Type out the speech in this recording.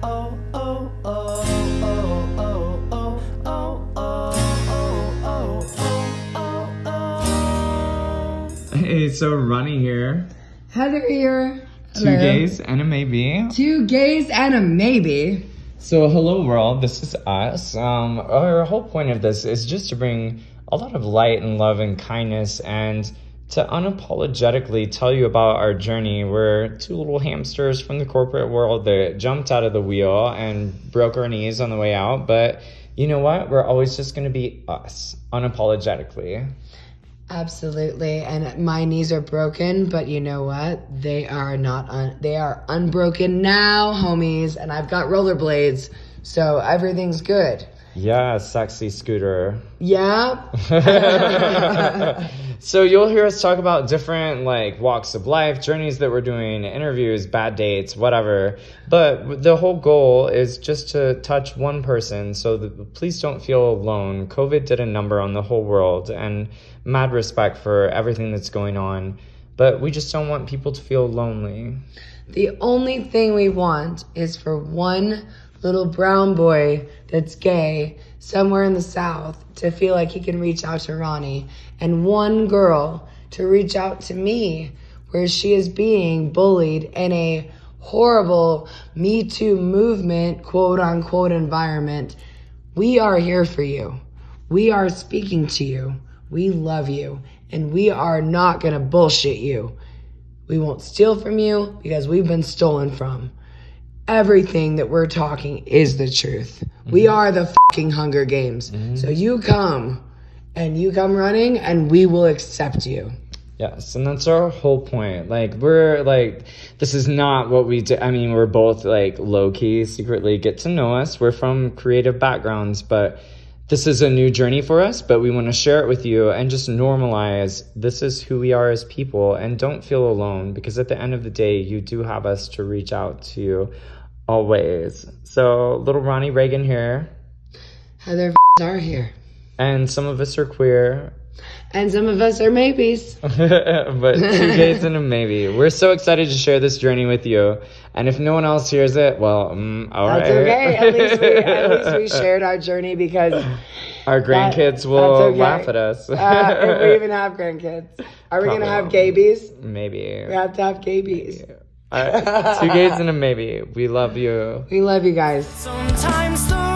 Hey, so Ronnie here. Heather here. Two Hello. gays and a maybe. Two gays and a maybe. So, hello world, this is us. Um, our whole point of this is just to bring a lot of light and love and kindness and to unapologetically tell you about our journey. We're two little hamsters from the corporate world that jumped out of the wheel and broke our knees on the way out. But you know what? We're always just going to be us, unapologetically. Absolutely. And my knees are broken, but you know what? They are not un- they are unbroken now, homies, and I've got rollerblades, so everything's good. Yeah, sexy scooter. Yeah. so you'll hear us talk about different like walks of life, journeys that we're doing, interviews, bad dates, whatever. But the whole goal is just to touch one person. So that, please don't feel alone. COVID did a number on the whole world, and mad respect for everything that's going on. But we just don't want people to feel lonely. The only thing we want is for one little brown boy that's gay somewhere in the South to feel like he can reach out to Ronnie, and one girl to reach out to me where she is being bullied in a horrible Me Too movement, quote unquote, environment. We are here for you. We are speaking to you. We love you. And we are not going to bullshit you. We won't steal from you because we've been stolen from. Everything that we're talking is the truth. We mm-hmm. are the fucking Hunger Games. Mm-hmm. So you come and you come running and we will accept you. Yes, and that's our whole point. Like we're like this is not what we do. I mean, we're both like low key, secretly get to know us. We're from creative backgrounds, but this is a new journey for us, but we want to share it with you and just normalize this is who we are as people and don't feel alone because at the end of the day, you do have us to reach out to always. So, little Ronnie Reagan here, Heather are here. and some of us are queer, And some of us are maybes. but two gays and a maybe. We're so excited to share this journey with you. And if no one else hears it, well, mm, all right. That's okay. At least we at least we shared our journey because Our grandkids will okay. laugh at us. uh, if we even have grandkids. Are we gonna have won't. gabies? maybe. We have to have gabies. All right. Two gays and a maybe. We love you. We love you guys. Sometimes the road gets